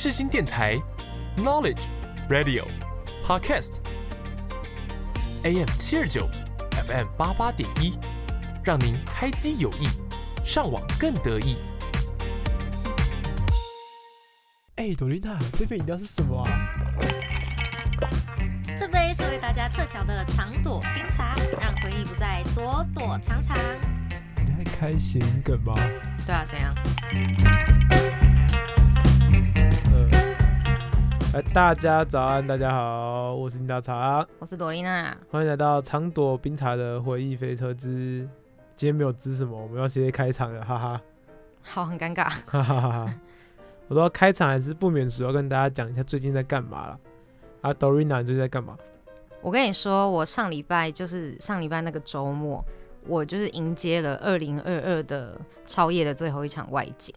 世新电台，Knowledge Radio Podcast AM 七二九，FM 八八点一，让您开机有益，上网更得意。哎，朵琳娜，这杯饮料是什么啊？这杯是为大家特调的长朵冰茶，让回忆不再躲躲藏藏。你在开谐音梗吗？对啊，怎样？哎，大家早安，大家好，我是林大茶，我是朵丽娜。欢迎来到长朵冰茶的回忆飞车之。今天没有知什么，我们要直接开场了，哈哈，好，很尴尬。哈哈哈哈。我说开场还是不免俗，要跟大家讲一下最近在干嘛了。啊，Dorina 最近在干嘛？我跟你说，我上礼拜就是上礼拜那个周末，我就是迎接了二零二二的超夜的最后一场外景，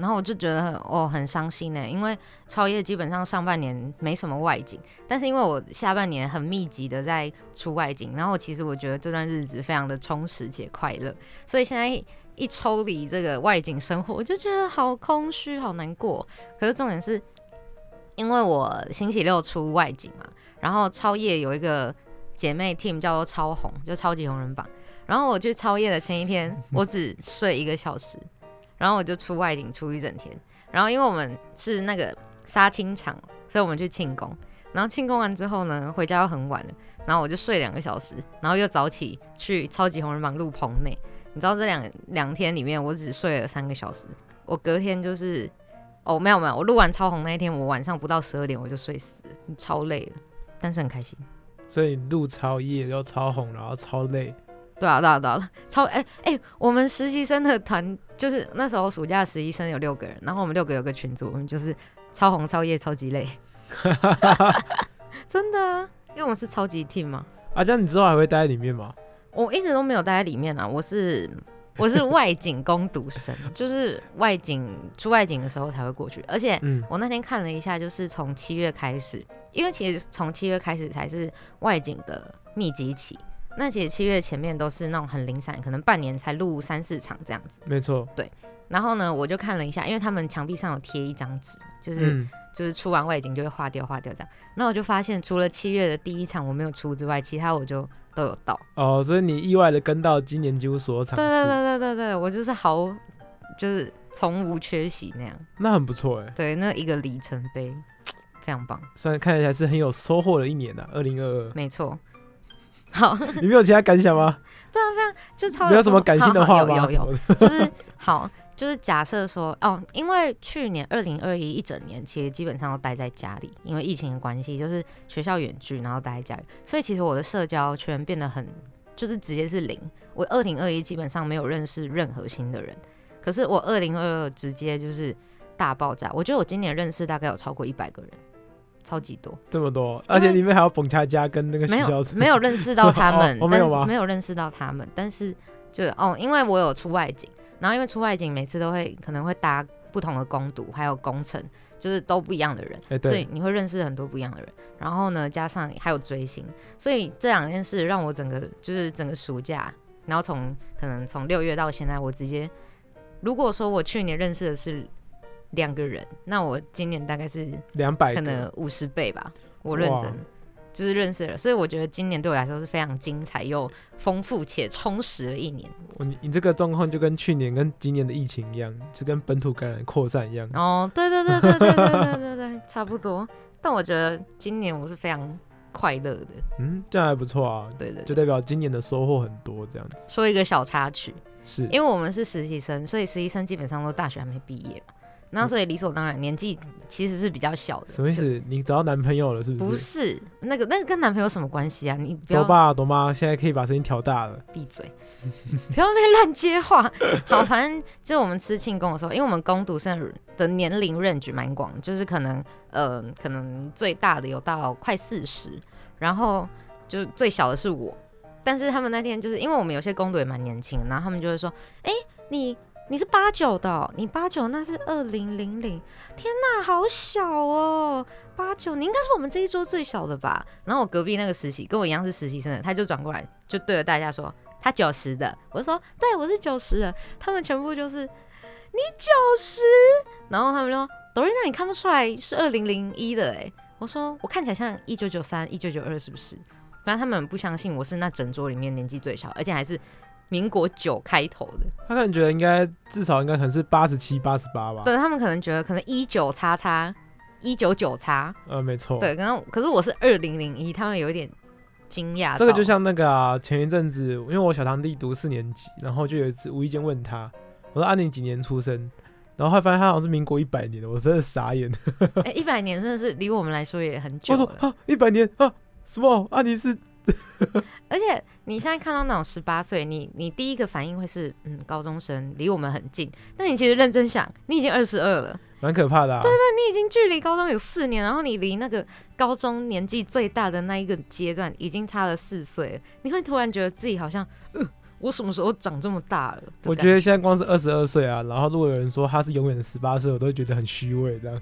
然后我就觉得很哦很伤心呢，因为超业基本上上半年没什么外景，但是因为我下半年很密集的在出外景，然后其实我觉得这段日子非常的充实且快乐，所以现在。一抽离这个外景生活，我就觉得好空虚，好难过。可是重点是，因为我星期六出外景嘛，然后超业有一个姐妹 team 叫做超红，就超级红人榜。然后我去超夜的前一天，我只睡一个小时，然后我就出外景出一整天。然后因为我们是那个杀青场，所以我们去庆功。然后庆功完之后呢，回家又很晚了，然后我就睡两个小时，然后又早起去超级红人榜录棚内。你知道这两两天里面，我只睡了三个小时。我隔天就是，哦，没有没有，我录完超红那一天，我晚上不到十二点我就睡死了，超累了，但是很开心。所以录超夜又超红，然后超累。对啊对啊对啊，超哎哎，我们实习生的团就是那时候暑假实习生有六个人，然后我们六个有个群组，我们就是超红超夜超级累。真的啊，因为我们是超级 team 嘛。啊，这样你之后还会待在里面吗？我一直都没有待在里面啊，我是我是外景攻读生，就是外景出外景的时候才会过去。而且我那天看了一下，就是从七月开始，因为其实从七月开始才是外景的密集期。那其实七月前面都是那种很零散，可能半年才录三四场这样子。没错，对。然后呢，我就看了一下，因为他们墙壁上有贴一张纸，就是就是出完外景就会划掉划掉这样。那我就发现，除了七月的第一场我没有出之外，其他我就。都有到哦，所以你意外的跟到今年几乎所有场。对对对对对对，我就是毫，就是从无缺席那样。那很不错哎。对，那一个里程碑，非常棒。虽然看起来是很有收获的一年呐，二零二二。没错。好，你没有其他感想吗？对啊，非常就超。没有什么感性的话吗？有有有，就是好。就是假设说哦，因为去年二零二一一整年，其实基本上都待在家里，因为疫情的关系，就是学校远距，然后待在家里，所以其实我的社交圈变得很，就是直接是零。我二零二一基本上没有认识任何新的人，可是我二零二二直接就是大爆炸。我觉得我今年认识大概有超过一百个人，超级多，这么多，而且里面还有冯佳佳跟那个没有没有认识到他们，没有没有认识到他们，但是就哦，因为我有出外景。然后因为出外景，每次都会可能会搭不同的攻读，还有工程，就是都不一样的人，所以你会认识很多不一样的人。然后呢，加上还有追星，所以这两件事让我整个就是整个暑假，然后从可能从六月到现在，我直接如果说我去年认识的是两个人，那我今年大概是两百，可能五十倍吧，我认真。就是认识了，所以我觉得今年对我来说是非常精彩又丰富且充实的一年。你你这个状况就跟去年跟今年的疫情一样，就跟本土感染扩散一样。哦，对对对对对对对对对，差不多。但我觉得今年我是非常快乐的。嗯，这样还不错啊。对对，就代表今年的收获很多这样子。说一个小插曲，是因为我们是实习生，所以实习生基本上都大学还没毕业嘛。那所以理所当然，年纪其实是比较小的。什么意思？你找到男朋友了是不是？不是，那个那个跟男朋友什么关系啊？你多爸多妈现在可以把声音调大了。闭嘴，不要被乱接话。好，反正就是我们吃庆功的时候，因为我们攻读生的年龄 range 蛮广，就是可能呃，可能最大的有到快四十，然后就最小的是我。但是他们那天就是因为我们有些攻读也蛮年轻，然后他们就会说：“哎，你。”你是八九的，你八九那是二零零零，天哪，好小哦！八九，你应该是我们这一桌最小的吧？然后我隔壁那个实习跟我一样是实习生的，他就转过来就对着大家说他九十的，我说对，我是九十的，他们全部就是你九十，然后他们说朵瑞娜你看不出来是二零零一的哎。我说我看起来像一九九三、一九九二是不是？反正他们不相信我是那整桌里面年纪最小，而且还是民国九开头的。他可能觉得应该至少应该可能是八十七、八十八吧。对他们可能觉得可能一九叉叉、一九九叉。呃，没错。对，可能可是我是二零零一，他们有一点惊讶。这个就像那个啊，前一阵子因为我小堂弟读四年级，然后就有一次无意间问他，我说阿你几年出生？然后后来发现他好像是民国一百年的，我真的傻眼。哎，一百年真的是离我们来说也很久了。我说啊，一百年啊，什么？安妮是？而且你现在看到那种十八岁，你你第一个反应会是嗯，高中生离我们很近。但你其实认真想，你已经二十二了，蛮可怕的。对对，你已经距离高中有四年，然后你离那个高中年纪最大的那一个阶段已经差了四岁，你会突然觉得自己好像，呃，我什么时候长这么大了？我觉得现在光是二十二岁啊，然后如果有人说他是永远的十八岁，我都会觉得很虚伪这样。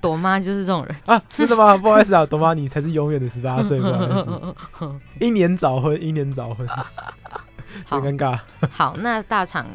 朵妈就是这种人啊，真的吗？不好意思啊，朵妈，你才是永远的十八岁，不好意思，英年早婚，英年早婚，好尴尬。好，那大厂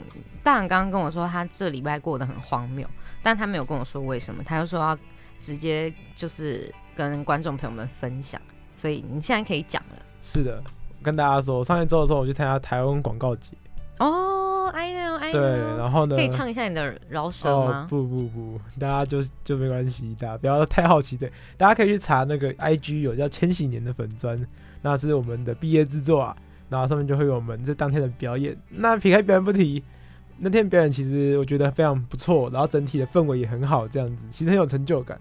大厂刚刚跟我说他这礼拜过得很荒谬，但他没有跟我说为什么，他就说要直接就是跟观众朋友们分享，所以你现在可以讲了。是的，跟大家说，上一周的时候我去参加台湾广告节。哦，I know，I know。对，然后呢？可以唱一下你的饶舌吗？不不不，大家就就没关系，大家不要太好奇。对，大家可以去查那个 IG 有叫千禧年的粉砖，那是我们的毕业制作啊，然后上面就会有我们这当天的表演。那撇开表演不提，那天表演其实我觉得非常不错，然后整体的氛围也很好，这样子其实很有成就感。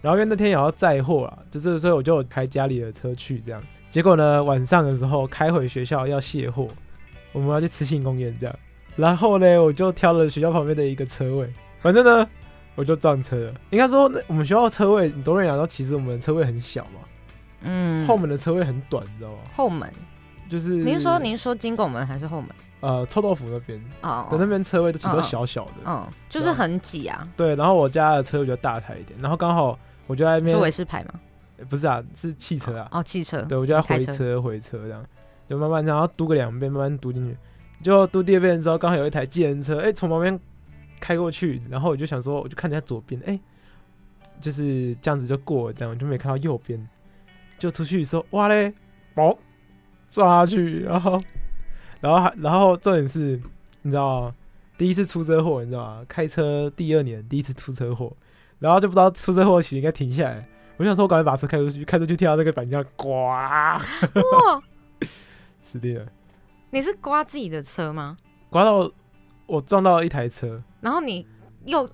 然后因为那天也要载货啊，就是所以我就开家里的车去这样。结果呢，晚上的时候开回学校要卸货。我们要去吃庆功宴，这样，然后呢，我就挑了学校旁边的一个车位，反正呢，我就撞车了。应该说，那我们学校车位，你都会想到，其实我们的车位很小嘛，嗯，后门的车位很短，你知道吗？后门就是您说您说金拱门还是后门？呃，臭豆腐那边哦，那边车位都其实都小小的，嗯，就是很挤啊。对，然后我家的车位比较大台一点，然后刚好我就在那边，是维斯牌吗？不是啊，是汽车啊。哦，汽车。对，我就在回车回车这样。就慢慢然后嘟个两遍，慢慢嘟进去。就嘟第二遍之后，刚好有一台计程车，哎，从旁边开过去，然后我就想说，我就看一下左边，哎，就是这样子就过，这样我就没看到右边。就出去说，哇嘞，哦，抓去，然后，然后还，然后重点是，你知道吗？第一次出车祸，你知道吗？开车第二年第一次出车祸，然后就不知道出车祸期应该停下来。我想说，我赶快把车开出去，开出去听到那个板架，呱，哇！死定了！你是刮自己的车吗？刮到我撞到一台车，然后你又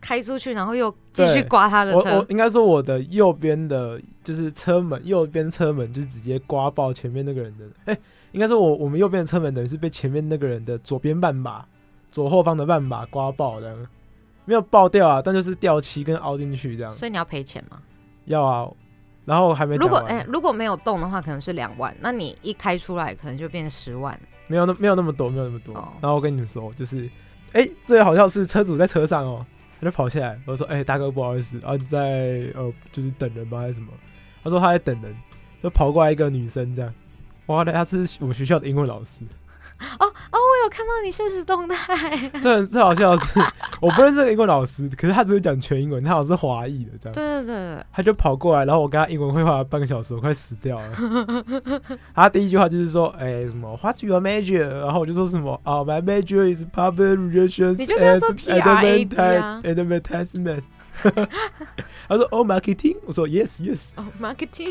开出去，然后又继续刮他的车。我应该说我的右边的，就是车门，右边车门就直接刮爆前面那个人的。哎，应该说我我们右边的车门等于是被前面那个人的左边半把，左后方的半把刮爆的，没有爆掉啊，但就是掉漆跟凹进去这样。所以你要赔钱吗？要啊。然后还没如果哎，如果没有动的话，可能是两万。那你一开出来，可能就变成十万。没有那没有那么多，没有那么多。然后我跟你们说，就是哎，最好笑是车主在车上哦，他就跑下来，我说哎，大哥不好意思啊，你在呃就是等人吗还是什么？他说他在等人，就跑过来一个女生这样，哇，他是我们学校的英文老师。哦哦，我有看到你现实动态。最最好笑的是，我不认识这个英文老师，可是他只会讲全英文，他好像是华裔的这样。对对对他就跑过来，然后我跟他英文会话了半个小时，我快死掉了。他第一句话就是说：“哎，什么？What's your major？” 然后我就说什么：“啊，My major is public relations and advertisement。”他说：“：“Oh,，marketing。”我说：“Yes，Yes。”哦，marketing。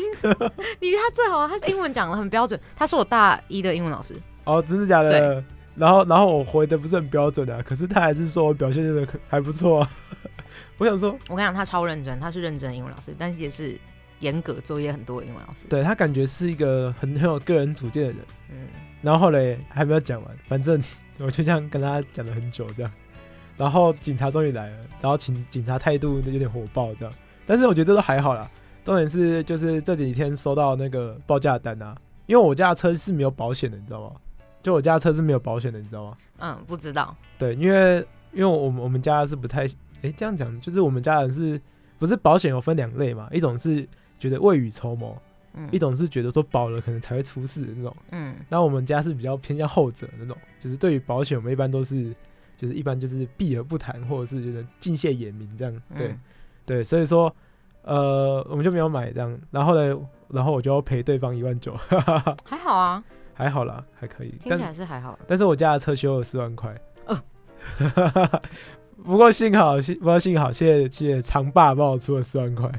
你他最好，他英文讲的很标准。他是我大一的英文老师。哦，真的假的？然后，然后我回的不是很标准啊，可是他还是说我表现的还不错。我想说，我跟你讲，他超认真，他是认真英文老师，但是也是严格作业很多的英文老师。对他感觉是一个很很有个人主见的人。嗯。然后后来还没有讲完，反正我就这样跟他讲了很久，这样。然后警察终于来了，然后警警察态度有点火爆，这样。但是我觉得这都还好啦。重点是就是这几天收到那个报价单啊，因为我家的车是没有保险的，你知道吗？就我家车是没有保险的，你知道吗？嗯，不知道。对，因为因为我们我们家是不太，哎，这样讲就是我们家人是不是保险有分两类嘛？一种是觉得未雨绸缪，嗯，一种是觉得说保了可能才会出事的那种，嗯。那我们家是比较偏向后者那种，就是对于保险，我们一般都是就是一般就是避而不谈，或者是就是敬谢眼明这样，对、嗯对，所以说呃我们就没有买这样，然后呢，然后我就要赔对方一万九，还好啊，还好啦，还可以，但听起来是还好。但是我家的车修了四万块，呃不过幸好幸不过幸好，谢谢谢谢长爸帮我出了四万块。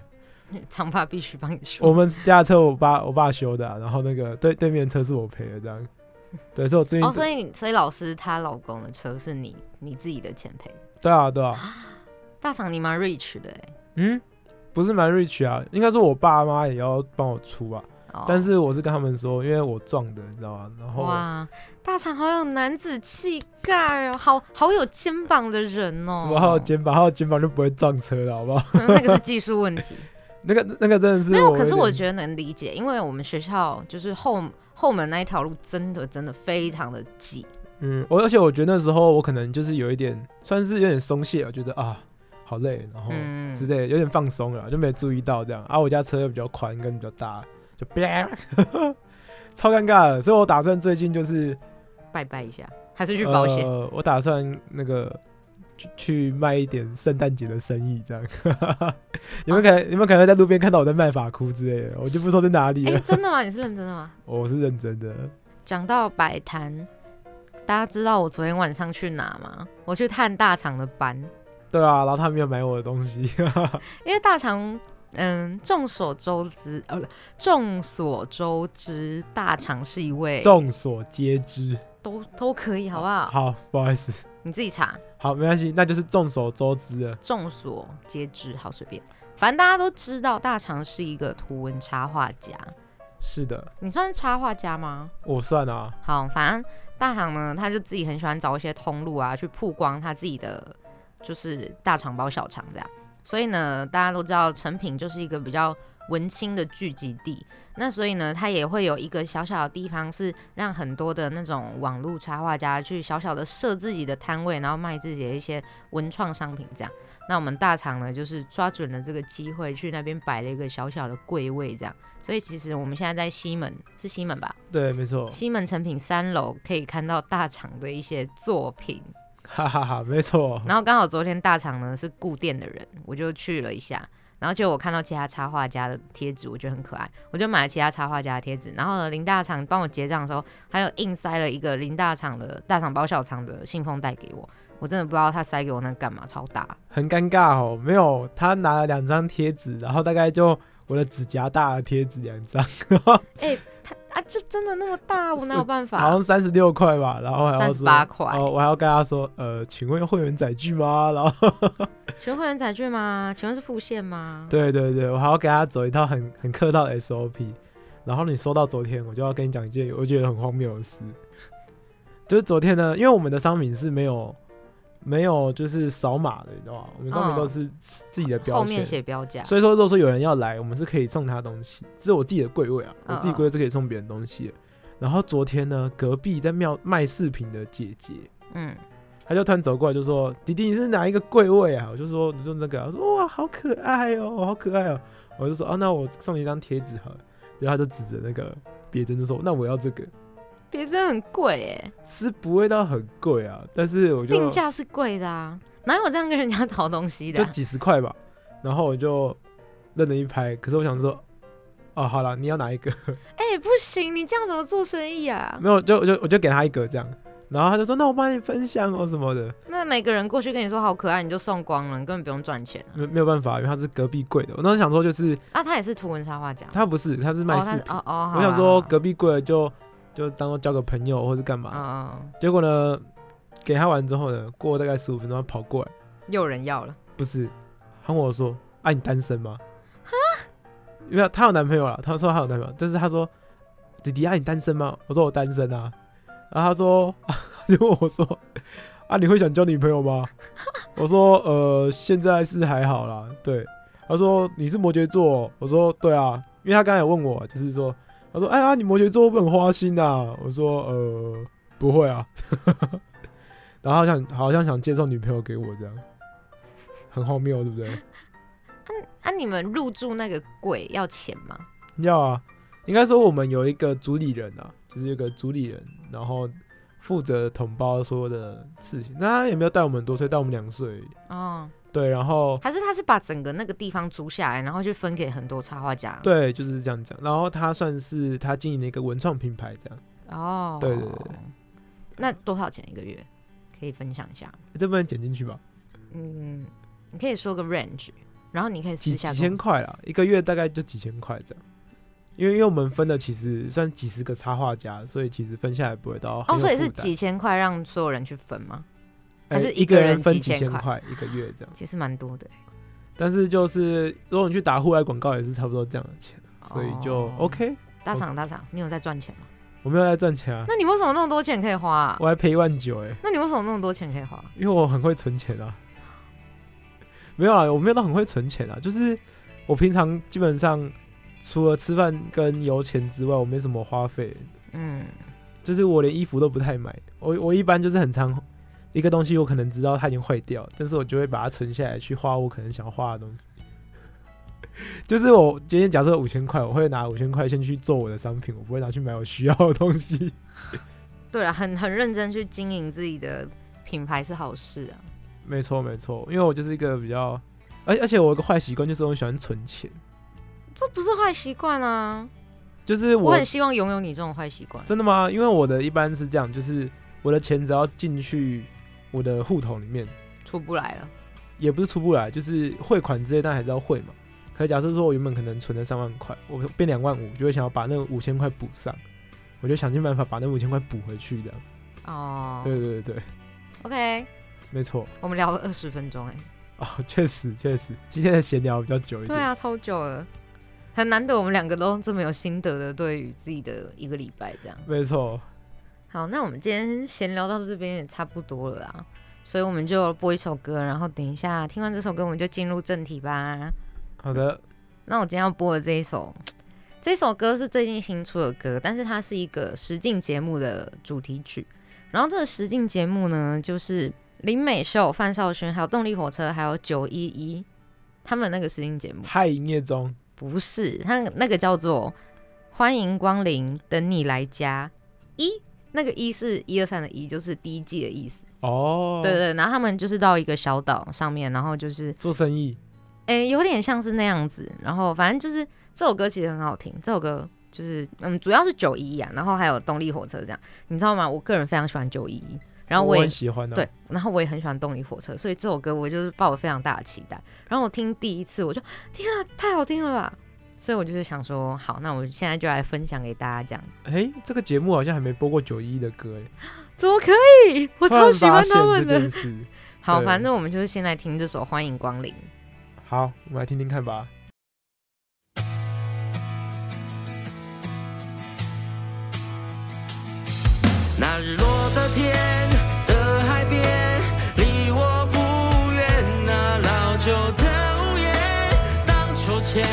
长爸必须帮你修。我们家的车我爸我爸修的啊、然后那个对对面车是我赔的这样。对，是我最近、哦，所以所以老师她老公的车是你你自己的钱赔。对啊对啊，大厂你蛮 rich 的哎、嗯，不是蛮 rich 啊，应该是我爸妈也要帮我出啊，哦但是我是跟他们说，因为我撞的，你知道吗？然后哇，大厂好有男子气概哦，好好有肩膀的人哦。什么还有肩膀，还有肩膀就不会撞车了，好不好？嗯那个是技术问题。那个那个真的是没有，可是我觉得能理解，因为我们学校就是后后门那一条路真的真的非常的挤。嗯，我而且我觉得那时候我可能就是有一点算是有点松懈，我觉得啊好累，然后嗯之类的有点放松了，就没注意到这样啊。我家车又比较宽跟比较大，就啪，超尴尬的。所以我打算最近就是拜拜一下，还是去保险？呃，我打算那个去去卖一点圣诞节的生意，这样。你们可能、你们可能会在路边看到我在卖法哭之类的，我就不说在哪里哎、了。真的吗？你是认真的吗？我是认真的。讲到摆摊，大家知道我昨天晚上去哪吗？我去探大厂的班，对啊，然后他没有买我的东西，因为大厂，嗯，众所周知，呃，不众所周知，大肠是一位众所皆知。都都可以，好不好？好，不好意思，你自己查，好，没关系，那就是众所周知了。众所皆知，好随便，反正大家都知道，大肠是一个图文插画家。是的，你算是插画家吗？我算啊，好，反正大厂呢，他就自己很喜欢找一些通路啊，去曝光他自己的就是大肠包小肠这样。所以呢，大家都知道成品就是一个比较文青的聚集地。那所以呢，它也会有一个小小的地方，是让很多的那种网络插画家去小小的设自己的摊位，然后卖自己的一些文创商品这样。那我们大厂呢，就是抓准了这个机会，去那边摆了一个小小的柜位这样。所以其实我们现在在西门，是西门吧？对，没错，西门成品三楼可以看到大厂的一些作品，哈哈哈，没错。然后刚好昨天大厂呢是顾店的人，我就去了一下，然后就我看到其他插画家的贴纸，我觉得很可爱，我就买了其他插画家的贴纸。然后呢，林大厂帮我结账的时候，还有硬塞了一个林大厂的大厂包小厂的信封袋给我，我真的不知道他塞给我那干嘛，超大。很尴尬哦，没有，他拿了两张贴纸，然后大概就我的指甲大的贴纸两张，哎、他啊，这真的那么大，我哪有办法好？像三十六块吧，然后还要说38块哦，我还要跟他说，呃，请问会员载具吗？然后 请问会员载具吗？请问是付现吗？对对对，我还要给他走一套很很客套的 SOP。然后你收到昨天，我就要跟你讲一件我觉得很荒谬的事，就是昨天呢，因为我们的商品是没有没有就是扫码的，你知道吗？我们上面都是自己的标签，后面写标价。所以说，如果说有人要来，我们是可以送他东西，这是我自己的柜位啊，我嗯自己柜位是可以送别人东西的。然后昨天呢，隔壁在庙卖饰品的姐姐，嗯，她就突然走过来就说：“弟弟，你是哪一个柜位啊？”我就说：“你就那个、啊。”我说：“哇，好可爱哦，好可爱哦。”我就说：“哦、那我送你一张贴纸好了。”然后她就指着那个别针就说：“那我要这个，别针很贵哎。是不会到很贵啊，但是我就定价是贵的啊，哪有这样跟人家讨东西的啊、就几十块吧。”然后我就认了一拍，可是我想说：“哦，好了，你要哪一个？” 哎、不行，你这样怎么做生意啊？没有，就我就我就给他一个这样，然后他就说那我帮你分享哦什么的，那每个人过去跟你说好可爱，你就送光了，你根本不用赚钱啊。没没有办法，因为他是隔壁柜的。我当时想说就是啊，他也是图文插画家，他不是，他是卖饰品。是哦哦，我想说隔壁柜的就就当做交个朋友或是干嘛，啊嗯，结果呢给他完之后呢，过大概十五分钟他跑过来，又有人要了，不是，他问我说啊你单身吗？因为他有男朋友了，他说他有男朋友，但是他说弟弟啊你单身吗？我说我单身啊，然后他说 他就问我说啊你会想交女朋友吗？我说呃现在是还好啦，对。他说你是摩羯座哦，我说对啊，因为他刚才有问我，就是说他说哎呀你摩羯座会不会很花心啊？我说呃不会啊，然后好像好像想介绍女朋友给我这样，很荒谬对不对？啊，你们入住那个鬼要钱吗？要啊，应该说我们有一个主理人啊，就是有一个主理人，然后负责统包所有的事情。那他也没有带我们多岁，带我们两岁。哦，对，然后还是他是把整个那个地方租下来，然后去分给很多插画家。，对，就是这样讲。然后他算是他经营的一个文创品牌，这样。哦，对对对对那多少钱一个月？可以分享一下。这不能剪进去吧？嗯，你可以说个 range，然后你可以私几几下跟我千块啦，一个月大概就几千块这样。因为因为我们分的其实算几十个插画家，所以其实分下来不会到很哦，有所以是几千块让所有人去分吗？呃还是一个人分几千块块一个月这样。其实蛮多的。但是就是如果你去打户外广告，也是差不多这样的钱，所以就哦 OK。大厂大厂，你有在赚钱吗？我没有在赚钱啊，那你为什么那么多钱可以花、啊？我还赔一万九哎，那你为什么那么多钱可以花？因为我很会存钱啊。没有啊，我没有到很会存钱啊，就是我平常基本上除了吃饭跟油钱之外，我没什么花费。嗯，就是我连衣服都不太买，我我一般就是很常一个东西，我可能知道它已经坏掉，但是我就会把它存下来去花我可能想要花的东西。就是我今天假设五千块，我会拿五千块先去做我的商品，我不会拿去买我需要的东西。对啊，很很认真去经营自己的品牌是好事啊。没错没错，因为我就是一个比较，而而且我有个坏习惯，就是我喜欢存钱，这不是坏习惯啊！就是我我很希望拥有你这种坏习惯。真的吗？因为我的一般是这样，就是我的钱只要进去我的户头里面，出不来了，也不是出不来，就是汇款之类，但还是要汇嘛。可假设说我原本可能存了三万块，我变两万五，就会想要把那五千块补上，我就想尽办法把那五千块补回去，这样。哦，对对对对，，OK，没错。我们聊了二十分钟，哎，哦，确实确实，今天的闲聊比较久一点。对啊，超久了，很难得我们两个都这么有心得的，对于自己的一个礼拜这样。没错。好，那我们今天闲聊到这边也差不多了啦，所以我们就播一首歌，然后等一下听完这首歌，我们就进入正题吧。好的，那我今天要播的这一首，这首歌是最近新出的歌，但是它是一个实境节目的主题曲。然后这个实境节目呢，就是林美秀、范少勋、还有动力火车、还有九一一他们那个实境节目，嗨，营业中。不是他那个叫做《欢迎光临，等你来家》一。那个一是一二三的一，就是第一季的意思。哦，对对，然后他们就是到一个小岛上面，然后就是做生意。哎，有点像是那样子。然后反正就是这首歌其实很好听，这首歌就是嗯，主要是九一啊，然后还有动力火车这样，你知道吗？我个人非常喜欢九一，然后我我也很喜欢的、对，然后我也很喜欢动力火车，所以这首歌我就是抱了非常大的期待。然后我听第一次我就天啊，太好听了吧！所以我就是想说，好，那我现在就来分享给大家这样子。哎、这个节目好像还没播过九一的歌，哎，怎么可以？我超喜欢他们的这件。事。好，反正我们就是先来听这首《欢迎光临》。好，我们来听听看吧。那日落的天的海边，离我不远。那老旧的屋檐，荡秋千，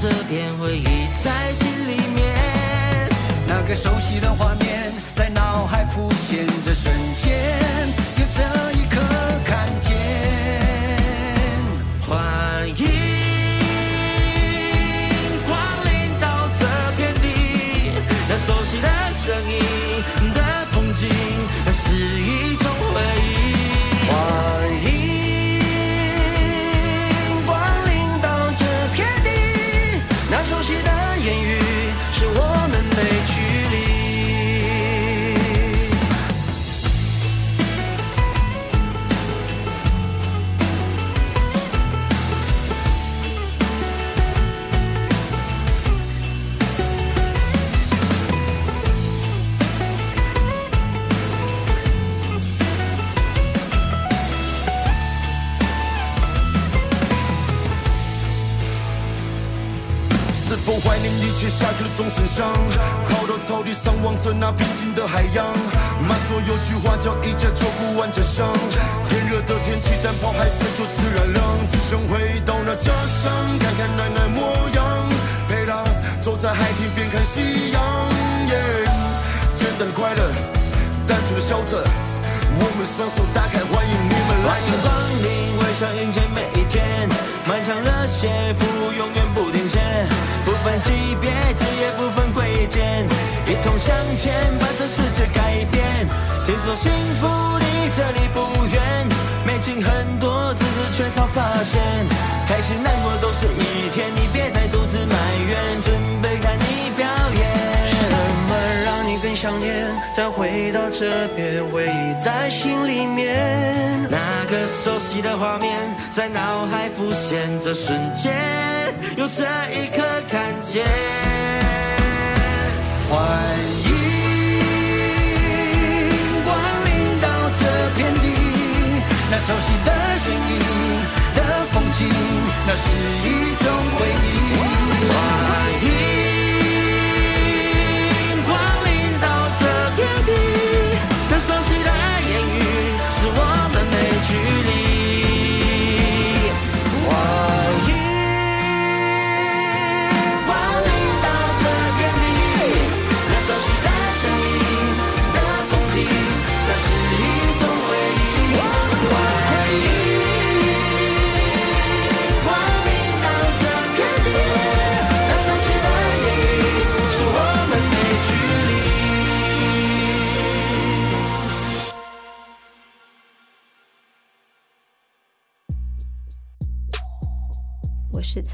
这片，回忆在心里面。那个熟悉的画面在脑海浮是否怀念一切下课的钟声响？跑到草地上，望着那平静的海洋。妈说有句话叫一家就不万家香。炎热的天气，但泡海水就自然凉。只想回到那家乡，看看奶奶模样，陪她走在海天边看夕阳。耶快乐，单纯的笑着，我们双手打开，欢迎你们来欢迎光临，微笑迎接每一天，满腔热血，服务永远不停，不分级别，职业不分贵贱，一同向前，把这世界改变。听说幸福离这里不远，美景很多，只是缺少发现。开心难过都是一天，你别再独自埋怨，准备想念？再回到这边，回忆在心里面。那个熟悉的画面在脑海浮现，这瞬间有这一刻看见。欢迎光临到这片地，那熟悉的声音的风景，那是一种回忆。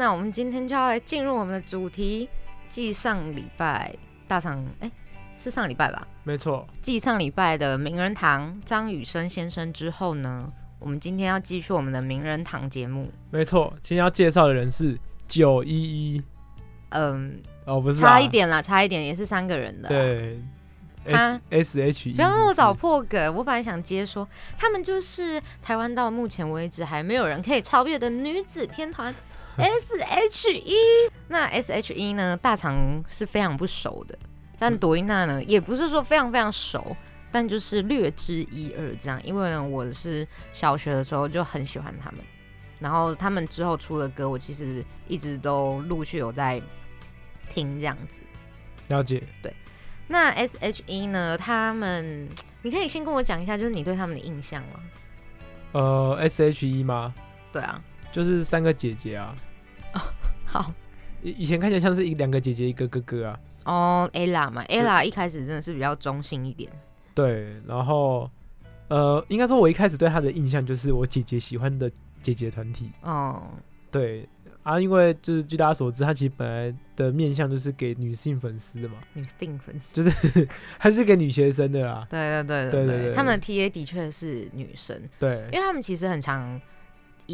那我们今天就要来进入我们的主题。继上礼拜大场，哎、是上礼拜吧？没错，继上礼拜的名人堂张雨生先生之后呢，我们今天要继续我们的名人堂节目。没错。今天要介绍的人是九一一，嗯，哦，不是啊差一，点啦，差一点，也是三个人的、，对他，S S H E，不要那么早破梗，我本来想接说，他们就是台湾到目前为止还没有人可以超越的女子天团 S H E。那 S H E 呢，大肠是非常不熟的，但朵依娜呢，也不是说非常非常熟，但就是略知一二这样。因为呢，我是小学的时候就很喜欢他们，然后他们之后出了歌，我其实一直都陆续有在听这样子。了解。对那 S H E 呢？他们，你可以先跟我讲一下，就是你对他们的印象吗？呃，S H E 吗？对啊，就是三个姐姐啊，好。以以前看起来像是一两个姐姐一个哥哥啊。哦，ella 嘛，ella 一开始真的是比较中性一点，对，然后呃，应该说我一开始对她的印象就是我姐姐喜欢的姐姐团体。哦，对啊，因为就是据大家所知，她其实本来的面向就是给女性粉丝的嘛，女性粉丝，就是 还是给女学生的啦。对对对对对对他们的 TA 的确是女生，对。因为他们其实很常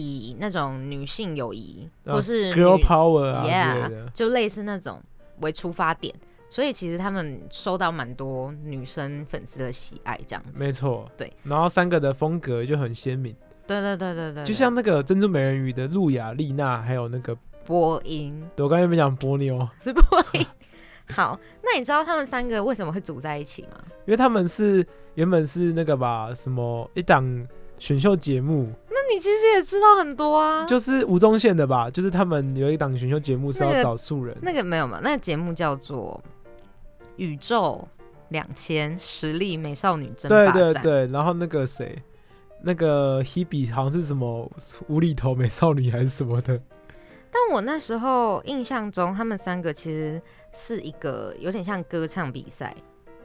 以那种女性友谊啊或是，girl power 啊，yeah, 就类似那种为出发点，所以其实他们收到蛮多女生粉丝的喜爱，这样子。没错，对。然后三个的风格就很鲜明，对对对对对，就像那个珍珠美人鱼的露雅丽娜，还有那个，波音对我刚才有没有讲波妞？是波音。好，那你知道他们三个为什么会组在一起吗？因为他们是原本是那个吧，什么一档选秀节目，那你其实也知道很多啊。就是吴宗宪的吧，就是他们有一档选秀节目是要找素人，那个没有嘛，那个节目叫做《宇宙两千实力美少女争对霸战》。对对，然后那个谁，那个 Hebe 好像是什么无厘头美少女还是什么的，但我那时候印象中，他们三个其实是一个有点像歌唱比赛，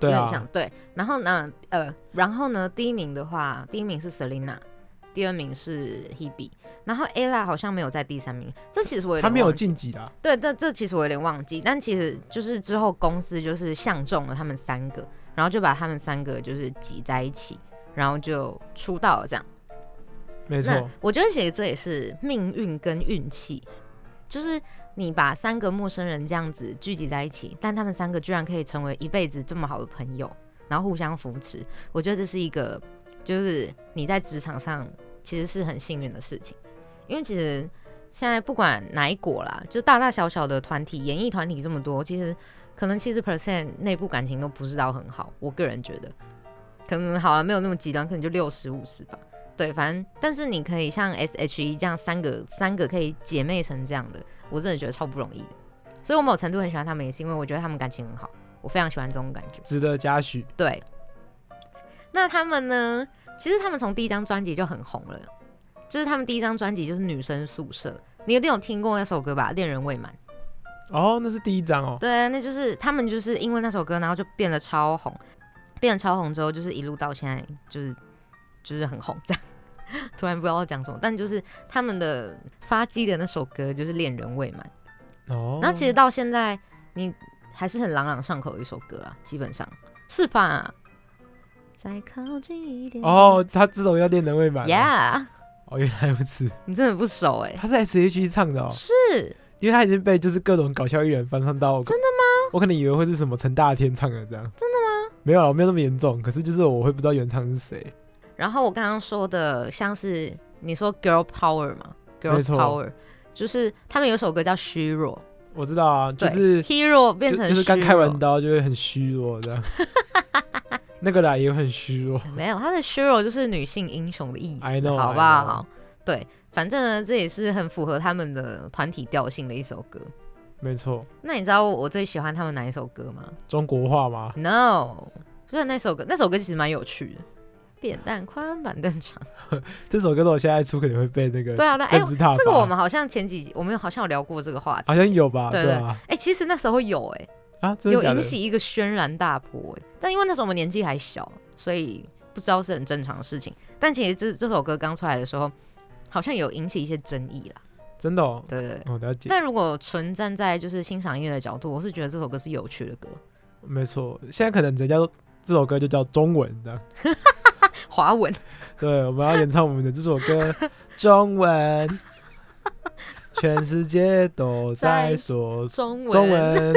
对有点像啊，对。然后呢，呃，然后呢，第一名的话，第一名是 Selina，第二名是 Hebe，然后 ella 好像没有在第三名，这其实我有点他没有晋级啦，对，这这其实我有点忘记，但其实就是之后公司就是相中了他们三个，然后就把他们三个就是挤在一起，然后就出道了这样。没错，我觉得其实这也是命运跟运气，就是你把三个陌生人这样子聚集在一起，但他们三个居然可以成为一辈子这么好的朋友，然后互相扶持，我觉得这是一个就是你在职场上其实是很幸运的事情，因为其实现在不管哪一国啦，就大大小小的团体、演艺团体这么多，其实可能七十 percent 内部感情都不是到很好，我个人觉得，可能好了没有那么极端，可能就六十五十吧。对，反正但是你可以像 S H E 这样三个三个可以姐妹成这样的，我真的觉得超不容易的。所以我某程度很喜欢他们，也是因为我觉得他们感情很好，我非常喜欢这种感觉。值得嘉许。对，那他们呢？其实他们从第一张专辑就很红了，就是他们第一张专辑就是《女生宿舍》，你一定有听过那首歌吧？《恋人未满》。哦，那是第一张哦。对，那就是他们就是因为那首歌，然后就变得超红，变得超红之后，就是一路到现在，就是就是很红这样。突然不知道要讲什么，但就是他们的发迹的那首歌就是《恋人未满》，哦，那其实到现在你还是很朗朗上口的一首歌啊，基本上是吧？再靠近一点哦，他这首要恋人未满。，Yeah，哦，原来如此，你真的不熟哎、他是 S H E 唱的哦，是因为他已经被就是各种搞笑艺人翻唱到。真的吗？我可能以为会是什么陈大天唱的这样。真的吗？没有啊，没有那么严重。可是就是我会不知道原唱是谁。然后我刚刚说的，像是你说 girl power 嘛，girls power，就是他们有首歌叫虚弱，我知道啊，就是 hero 变成就就是刚虚弱开完刀就会很虚弱这样。那个啦也很虚弱。没有，他的 hero 就是女性英雄的意思 I know，好不好？对，反正呢，这也是很符合他们的团体调性的一首歌。没错，那你知道我最喜欢他们哪一首歌吗中国话吗？？No，所以那首歌，那首歌其实蛮有趣的。扁担宽板凳长，这首歌如果现在出，肯定会被那个对啊，对啊，哎、这个我们好像前几集我们好像有聊过这个话题，好像有吧？对对啊，哎、其实那时候有哎、啊，的的有引起一个轩然大波哎，但因为那时候我们年纪还小，所以不知道是很正常的事情。但其实这这首歌刚出来的时候，好像有引起一些争议啦。真的哦，对对对。我了解，但如果纯站在就是欣赏音乐的角度，我是觉得这首歌是有趣的歌。没错。现在可能人家都这首歌就叫中文的，华文，对，我们要演唱我们的这首歌中文，全世界都在说中文，中文。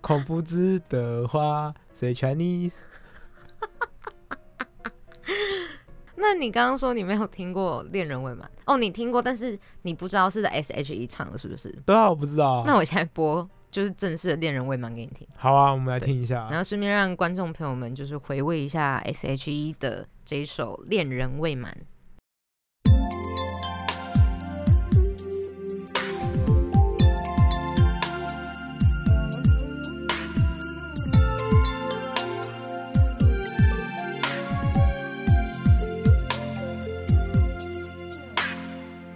孔夫子的话，Say Chinese。那你刚刚说你没有听过《恋人未满》哦，你听过，但是你不知道是在 S H E 唱的，是不是？对啊，我不知道啊。那我现在播就是正式的《恋人未满》给你听，好啊，我们来听一下然。后顺便让观众朋友们就是回味一下 S H E 的这一首《恋人未满》。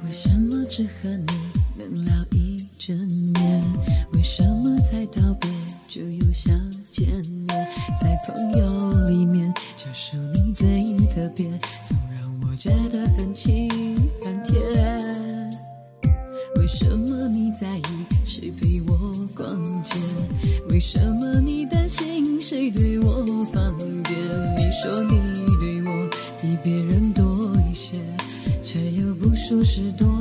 为什么只和你能聊一整才道别就又想见面？在朋友里面，就属你最特别，总让我觉得很亲很甜。为什么你在意谁陪我逛街？为什么你担心谁对我方便？你说你对我比别人多一些，却又不说是多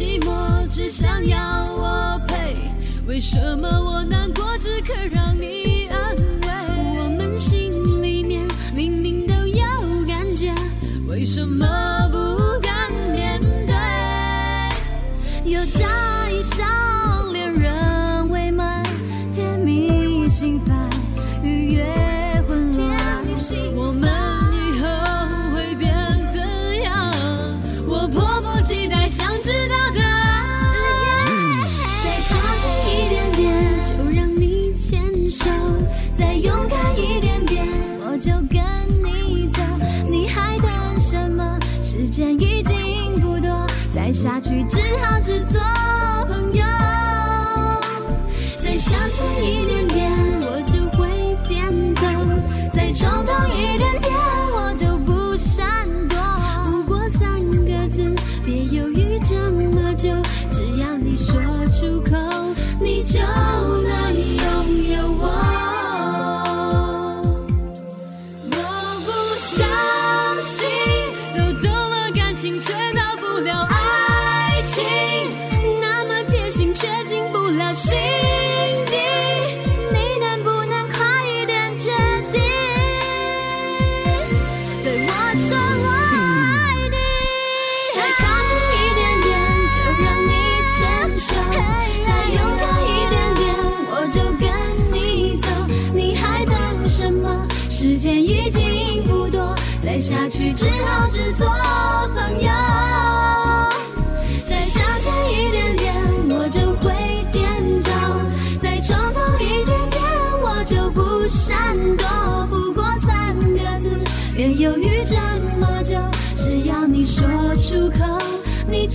寂寞只想要我陪？为什么我难过只肯让你只好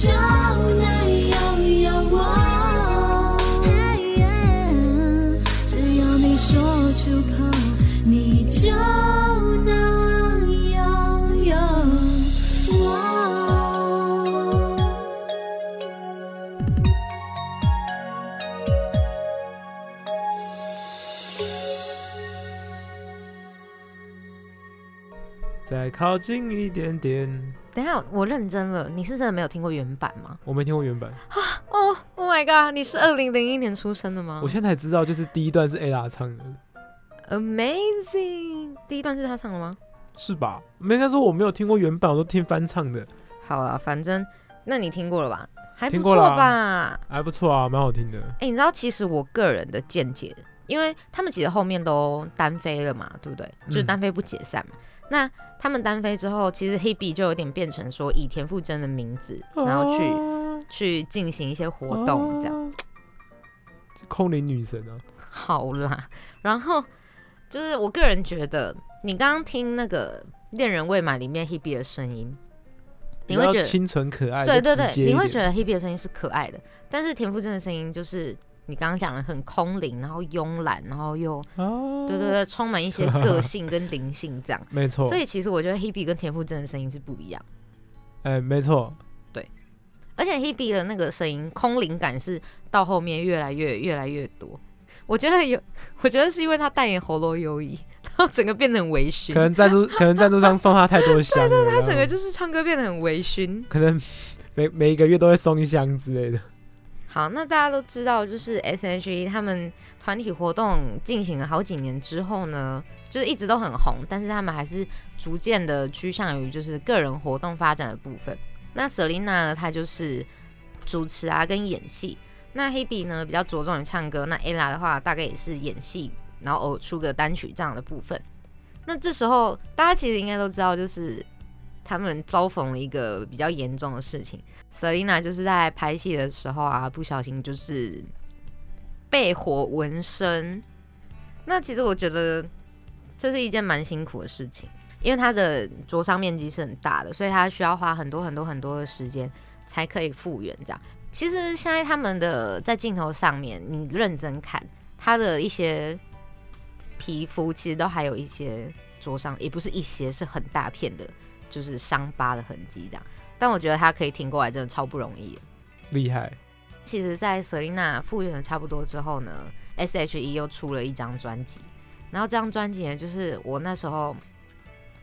你靠近一点点。等一下，我认真了，你是真的没有听过原版吗？我没听过原版，哦、oh my god！你是二零零一年出生的吗我现在才知道，就是第一段是 ella 唱的，？Amazing！第一段是他唱的吗？是吧？没应该说我没有听过原版，我都听翻唱的，好了，反正那你听过了吧？还不错吧？还不错啊，蛮好听的。哎、你知道其实我个人的见解，因为他们其实后面都单飞了嘛，对不对？就是嗯单飞不解散嘛。那他们单飞之后，其实 Hebe 就有点变成说以田馥甄的名字，然后去、啊去进行一些活动，这样。啊空灵女神啊，好啦，然后就是我个人觉得，你刚刚听那个《恋人未满》里面 Hebe 的声音，你会觉得清纯可爱，对对对，你会觉得 Hebe 的声音是可爱的，但是田馥甄的声音就是你刚刚讲的很空灵，然后慵懒，然后又啊，对对对，充满一些个性跟灵性这样。没错，所以其实我觉得 Hebe 跟田馥甄的声音是不一样，哎，没错，对而且 Hebe 的那个声音空灵感是到后面越来越越来越多。我觉得有，我觉得是因为他代言喉咙优异，然后整个变得很微醺可，能赞助 可能赞助商送他太多箱对，对他整个就是唱歌变得很微醺。可能每每一个月都会送一箱之类的。好，那大家都知道，就是 S.H.E 他们团体活动进行了好几年之后呢，就是一直都很红，但是他们还是逐渐的趋向于就是个人活动发展的部分。那 Selina 呢，她就是主持啊跟演戏。那 Hebe 呢比较着重于唱歌，那 Ella 的话大概也是演戏，然后偶出个单曲这样的部分。那这时候大家其实应该都知道，就是他们遭逢了一个比较严重的事情。Selina 就是在拍戏的时候啊，不小心就是被火纹身。那其实我觉得这是一件蛮辛苦的事情，因为它的灼伤面积是很大的，所以它需要花很多很多很多的时间才可以复原。这样，其实现在他们的在镜头上面，你认真看，他的一些皮肤其实都还有一些灼伤，也不是一些，是很大片的，就是伤疤的痕迹这样。但我觉得他可以挺过来，真的超不容易。厉害，其实，在 Selina 复原的差不多之后呢，S.H.E 又出了一张专辑，然后这张专辑呢，就是我那时候，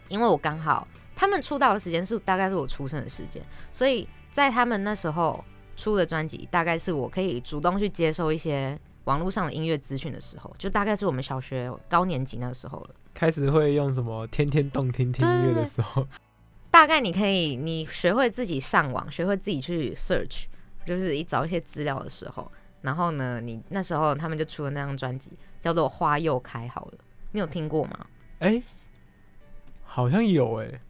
因为我刚好他们出道的时间是大概是我出生的时间，所以在他们那时候出的专辑，大概是我可以主动去接受一些网络上的音乐资讯的时候，就大概是我们小学高年级那个时候了。开始会用什么天天动听听音乐的时候，大概你可以，你学会自己上网，学会自己去 search，就是一找一些资料的时候，然后呢，你那时候他们就出了那张专辑，叫做《花又开好了》，你有听过吗？哎、好像有哎、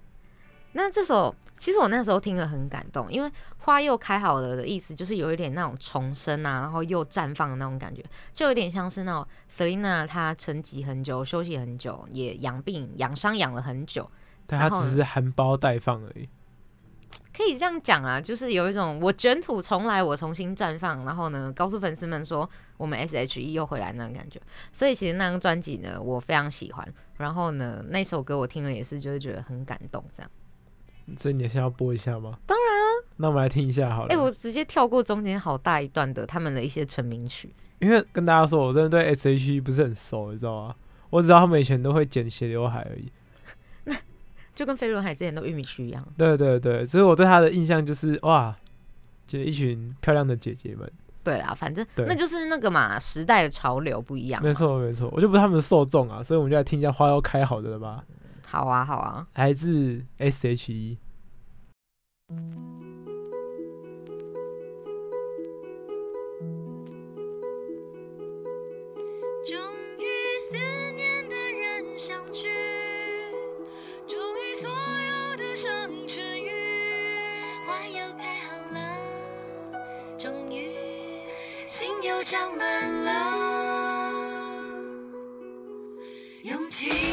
那这首其实我那时候听了很感动，因为花又开好了的意思就是有一点那种重生啊，然后又绽放的那种感觉，就有点像是那种 Selina 她沉寂很久，休息很久，也养病养伤养了很久，但它只是含苞待放而已。可以这样讲啊，就是有一种我卷土重来，我重新绽放，然后呢，告诉粉丝们说我们 S.H.E 又回来那种感觉。所以其实那张专辑呢，我非常喜欢。然后呢，那首歌我听了也是，就是觉得很感动。这样，所以你现在要播一下吗？当然啊。那我们来听一下好了。哎、我直接跳过中间好大一段的他们的一些成名曲。因为跟大家说，我真的对 S.H.E 不是很熟，你知道吗？我只知道他们以前都会剪斜刘海而已。就跟飞轮海之前的玉米须一样，对对对，所以我对他的印象就是哇，就是一群漂亮的姐姐们。对啦，反正对那就是那个嘛，时代的潮流不一样。没，错没错，我就不是他们的受众啊，所以我们就来听一下花要开好的了吧，好啊好啊。来自 S.H.E。长满了勇气。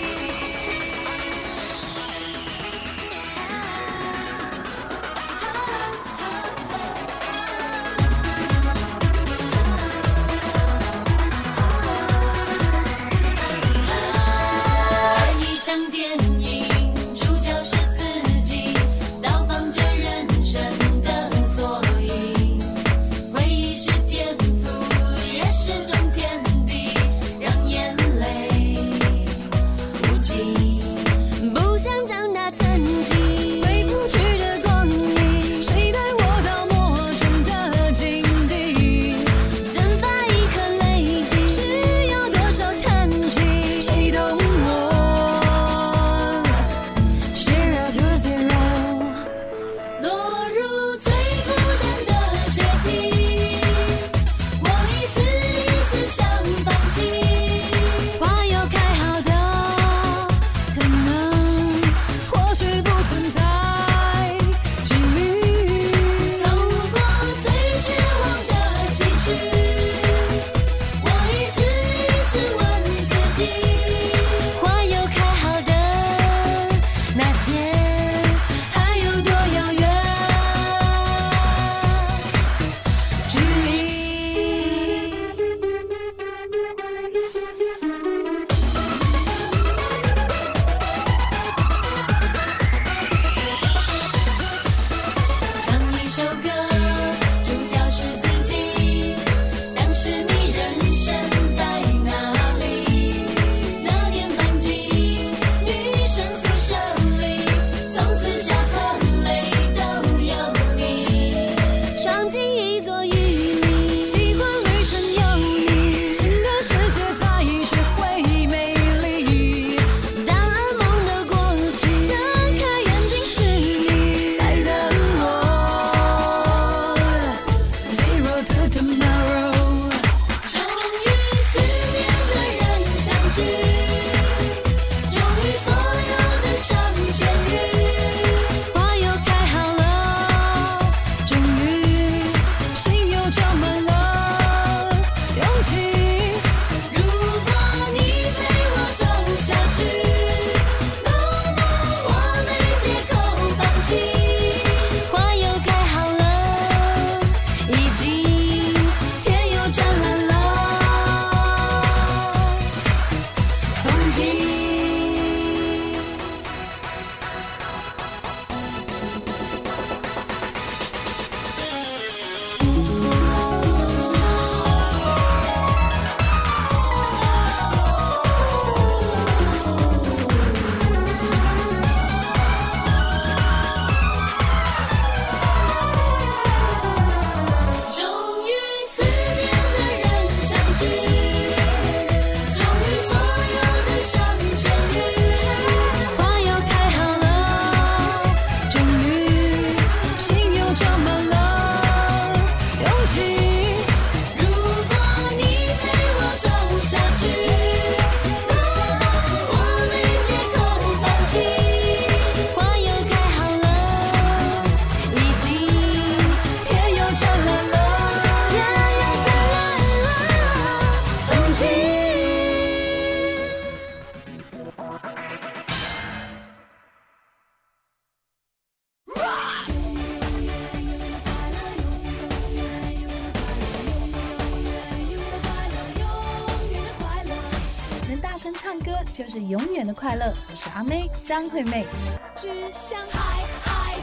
张惠妹。只想嗨嗨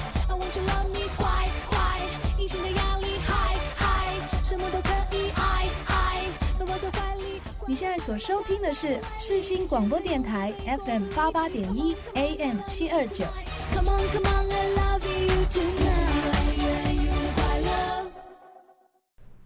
你隐形的压力嗨嗨，什么都可以爱爱，都抱在怀里。你现在所收听的是世新广播电台 FM 八八点一 AM 七二九。Come on come on I love you tonight，愿你快乐。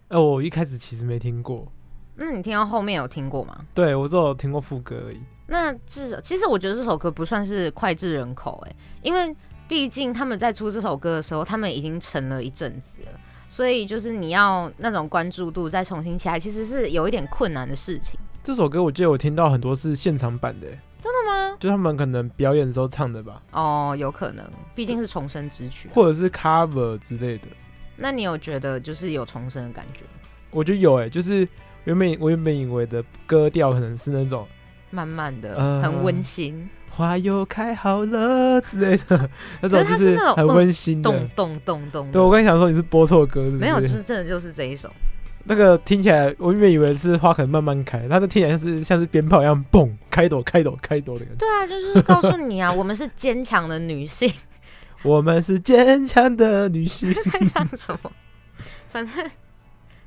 哎、我一开始其实没听过，那你听到后面有听过吗？对我只有听过副歌而已。那至少，其实我觉得这首歌不算是脍炙人口哎，因为毕竟他们在出这首歌的时候，他们已经沉了一阵子了，所以就是你要那种关注度再重新起来，其实是有一点困难的事情。这首歌我记得我听到很多是现场版的，真的吗？就他们可能表演的时候唱的吧，哦，有可能，毕竟是重生之曲啊。或者是 cover 之类的。那你有觉得就是有重生的感觉吗？我觉得有哎、就是原本我原本以为的歌调可能是那种慢慢的，呃很温馨，花又开好了之类的那种，就是很温馨的。咚咚咚咚。对，我刚才想说你是播错歌是不是？没有，就是真的就是这一首。那个听起来，我原本以为是花可能慢慢开，它的听起来像是像是鞭炮一样，蹦，开朵开朵开朵的感觉。对啊，就是告诉你啊，我们是坚强的女性。我们是坚强的女性。在唱什么？反正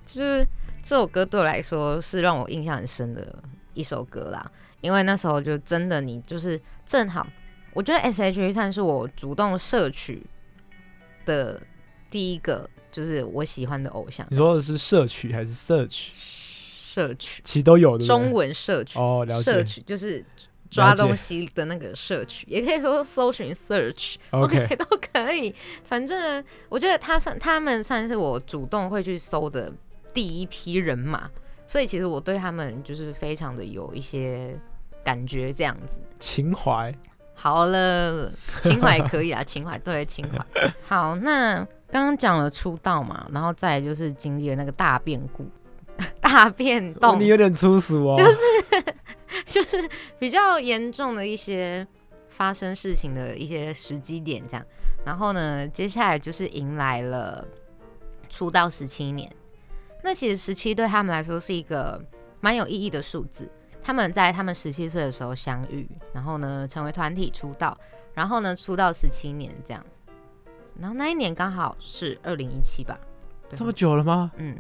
就是这首歌对我来说是让我印象很深的一首歌啦，因为那时候就真的你就是正好，我觉得 S H E 算是我主动摄取的第一个，就是我喜欢的偶像你说的是摄取还是 search？？摄取，其实都有的。中文摄取哦，了摄解。取就是抓东西的那个摄取，也可以说搜寻 search。OK，都可以。反正我觉得他算他们算是我主动会去搜的第一批人马，所以其实我对他们就是非常的有一些感觉，这样子。情怀。好了，情怀可以啊，情怀对情怀。好，那刚刚讲了出道嘛，然后再来就是经历了那个大变故、大变哦，动你，有点粗俗哦。就是 就是比较严重的一些发生事情的一些时机点，这样。然后呢，接下来就是迎来了出道十七年。那其实十七对他们来说是一个蛮有意义的数字。他们在他们十七岁的时候相遇，然后呢成为团体出道，然后呢出道十七年这样。然后那一年刚好是二零一七吧？这么久了吗？嗯，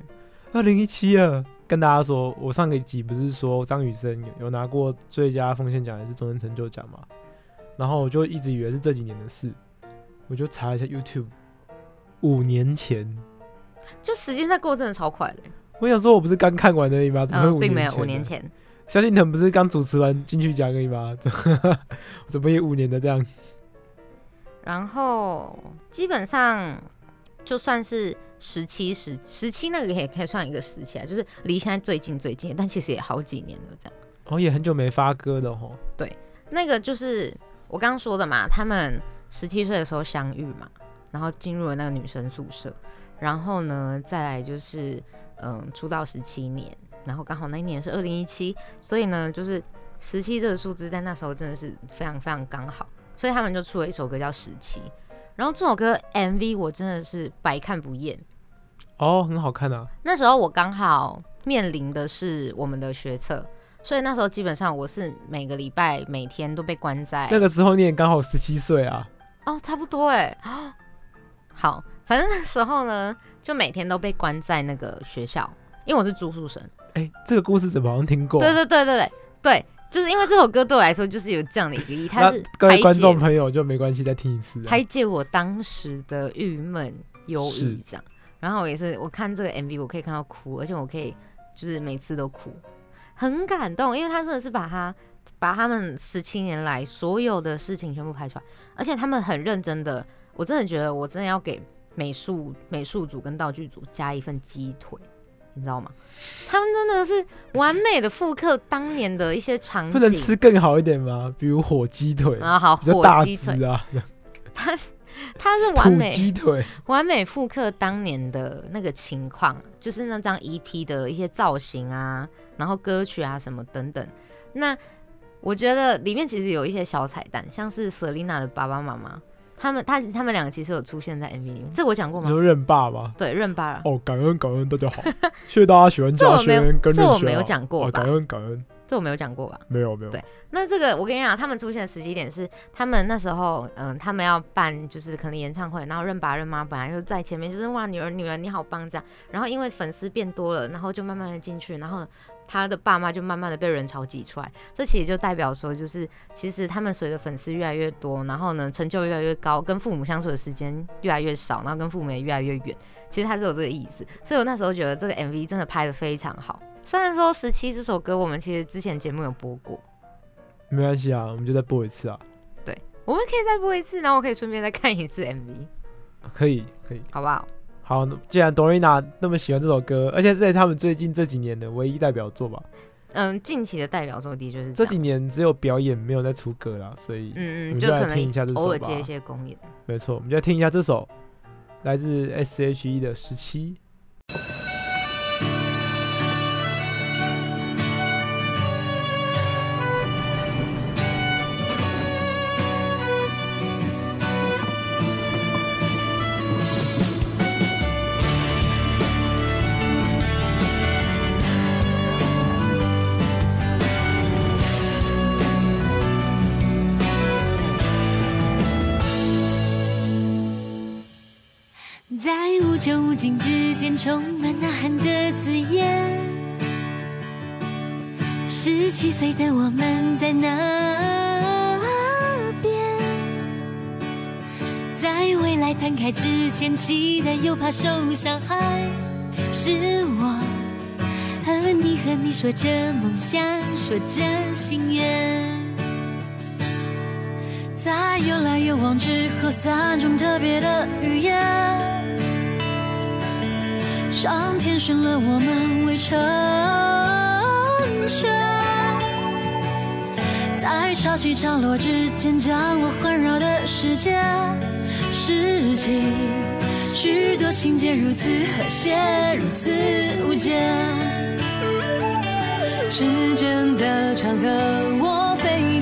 二零一七啊。跟大家说，我上个集不是说张雨生有有拿过最佳奉献奖还是终身成就奖吗？然后我就一直以为是这几年的事，我就查了一下 YouTube，五年前。就时间在过真的超快的，我想说，我不是刚看完而已吗？怎么会嗯，五并没有？五年。前。萧敬腾不是刚主持完金曲奖而已吗？怎么也五年的这样？然后基本上就算是十七十十七那个也可以算一个时期啊，就是离现在最近最近，但其实也好几年了这样。哦，也很久没发歌了吼。那个就是我刚刚说的嘛，他们十七岁的时候相遇嘛，然后进入了那个女生宿舍，然后呢再来就是嗯出道十七年，然后刚好那一年是二零一七，所以呢就是十七这个数字在那时候真的是非常非常刚好，所以他们就出了一首歌叫《十七》，然后这首歌 MV 我真的是百看不厌。哦，很好看啊。那时候我刚好面临的是我们的学测，所以那时候基本上我是每个礼拜每天都被关在那个时候你也刚好十七岁啊。哦，差不多哎。好，反正那时候呢，就每天都被关在那个学校，因为我是住宿生。哎、这个故事怎么好像听过？对对对对对对，就是因为这首歌对我来说就是有这样的一个意义，它是各位观众朋友就没关系，再听一次啊。排解我当时的郁闷、忧郁这样。然后我也是，我看这个 MV，我可以看到哭，而且我可以就是每次都哭，很感动，因为他真的是把他把他们十七年来所有的事情全部拍出来，而且他们很认真的，我真的觉得我真的要给美术美术组跟道具组加一份鸡腿。你知道吗？他们真的是完美的复刻当年的一些场景，不能吃更好一点吗？比如火鸡腿，啊，好火鸡腿，只啊，它是完美鸡腿。完美复刻当年的那个情况，就是那张 EP 的一些造型啊，然后歌曲啊什么等等。那我觉得里面其实有一些小彩蛋，像是 Selina 的爸爸妈妈，他们他他们两个其实有出现在 MV 里面，这我讲过吗？你说认爸吧？对，认爸。哦，感恩感恩，大家好，谢谢大家喜欢嘉轩跟这我没有讲过感恩感恩，这我没有讲过吧？没有没有，对那这个我跟你讲，他们出现的时机点是他们那时候，嗯，他们要办就是可能演唱会，然后认爸认妈本来就在前面，就是哇女儿女儿你好棒这样，然后因为粉丝变多了，然后就慢慢的进去，然后他的爸妈就慢慢的被人潮挤出来，这其实就代表说，就是其实他们随着粉丝越来越多，然后呢成就越来越高，跟父母相处的时间越来越少，然后跟父母也越来越远，其实他是有这个意思，所以我那时候觉得这个 MV 真的拍的非常好。虽然说《十七》这首歌我们其实之前节目有播过，没关系啊，我们就再播一次啊，对我们可以再播一次，然后我可以顺便再看一次 MV，可以可以。好不好？好，既然 Dorina 那么喜欢这首歌，而且这也是他们最近这几年的唯一代表作吧，嗯，近期的代表作的确是这几年只有表演没有在出歌啦，所以我嗯嗯，们就来就可能听一下这首吧偶尔接一些公演。没错，我们就来听一下这首来自 S.H.E 的《十七》。无穷无尽之间，充满呐喊的字眼。十七岁的我们在那边，在未来摊开之前，期待又怕受伤害。是我和你和你说着梦想，说着心愿。在有来有往之后，三种特别的语言。上天选了我们为成全，在潮起潮落之间，将我环绕的世界，拾起许多情节，如此和谐，如此无间。时间的长河，我非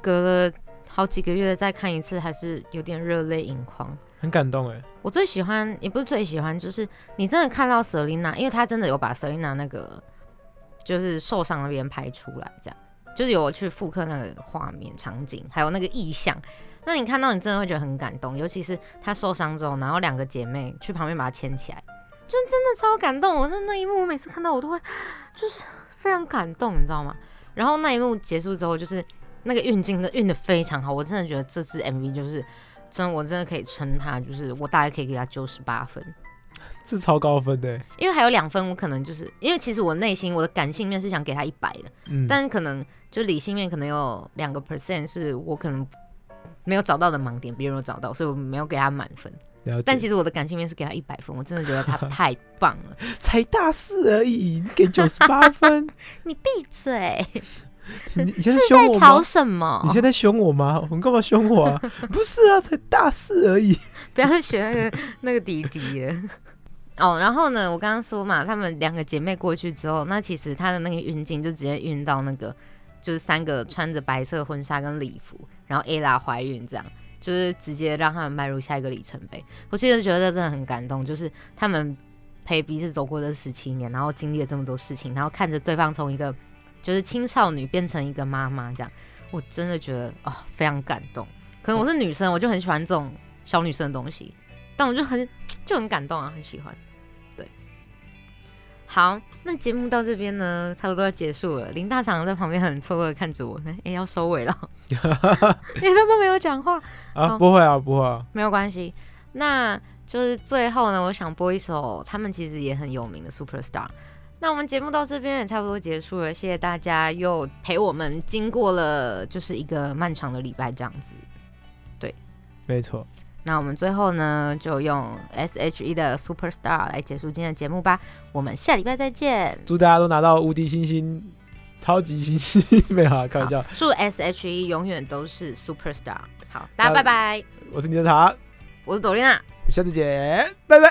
隔了好几个月再看一次，还是有点热泪盈眶。很感动哎。我最喜欢，也不是最喜欢，就是你真的看到 Selina，因为她真的有把 Selina 那个就是受伤那边拍出来，这样就是有去复刻那个画面场景，还有那个意象。那你看到，你真的会觉得很感动，尤其是她受伤之后，然后两个姐妹去旁边把她牵起来，就真的超感动。我那那一幕，我每次看到我都会就是非常感动，你知道吗？然后那一幕结束之后，就是那个运镜的运的非常好，我真的觉得这支 MV 就是真的，我真的可以称它，就是我大概可以给它九十八分。这超高分的欸，因为还有两分，我可能就是因为其实我内心我的感性面是想给他一百的，嗯，但是可能就理性面可能有两个 percent 是我可能没有找到的盲点，别人有找到，所以我没有给他满分。但其实我的感性面是给他一百分，我真的觉得他 太棒了。才大四而已，你给九十八分，你闭嘴！你你现在凶我在吵吗？什么？你现在凶我吗？你干嘛凶我啊？不是啊，才大四而已。不要再学那个那个弟弟了。哦，然后呢，我刚刚说嘛，她们两个姐妹过去之后，那其实她的那个运镜就直接运到那个，就是三个穿着白色婚纱跟礼服，然后 ella 怀孕这样，就是直接让他们迈入下一个里程碑。我其实觉得这真的很感动，就是他们陪彼此走过这十七年，然后经历了这么多事情，然后看着对方从一个就是青少女变成一个妈妈这样，我真的觉得哦非常感动。可能我是女生，我就很喜欢这种小女生的东西，但我就很就很感动啊，很喜欢。对，好，那节目到这边呢，差不多要结束了。林大厂在旁边很错愕的看着我，哎、要收尾了，你他都没有讲话，啊，好不会啊，不会啊。没有关系。那就是最后呢，我想播一首他们其实也很有名的 Superstar。那我们节目到这边也差不多结束了，谢谢大家又陪我们经过了就是一个漫长的礼拜这样子。对没错，那我们最后呢，就用 S H E 的 Superstar 来结束今天的节目吧。我们下礼拜再见。祝大家都拿到无敌星星、超级星星，没有啊，开玩笑。祝 S H E 永远都是 Superstar。好，大家拜拜。我是你的茶，我是朵琳娜。下次见，拜拜。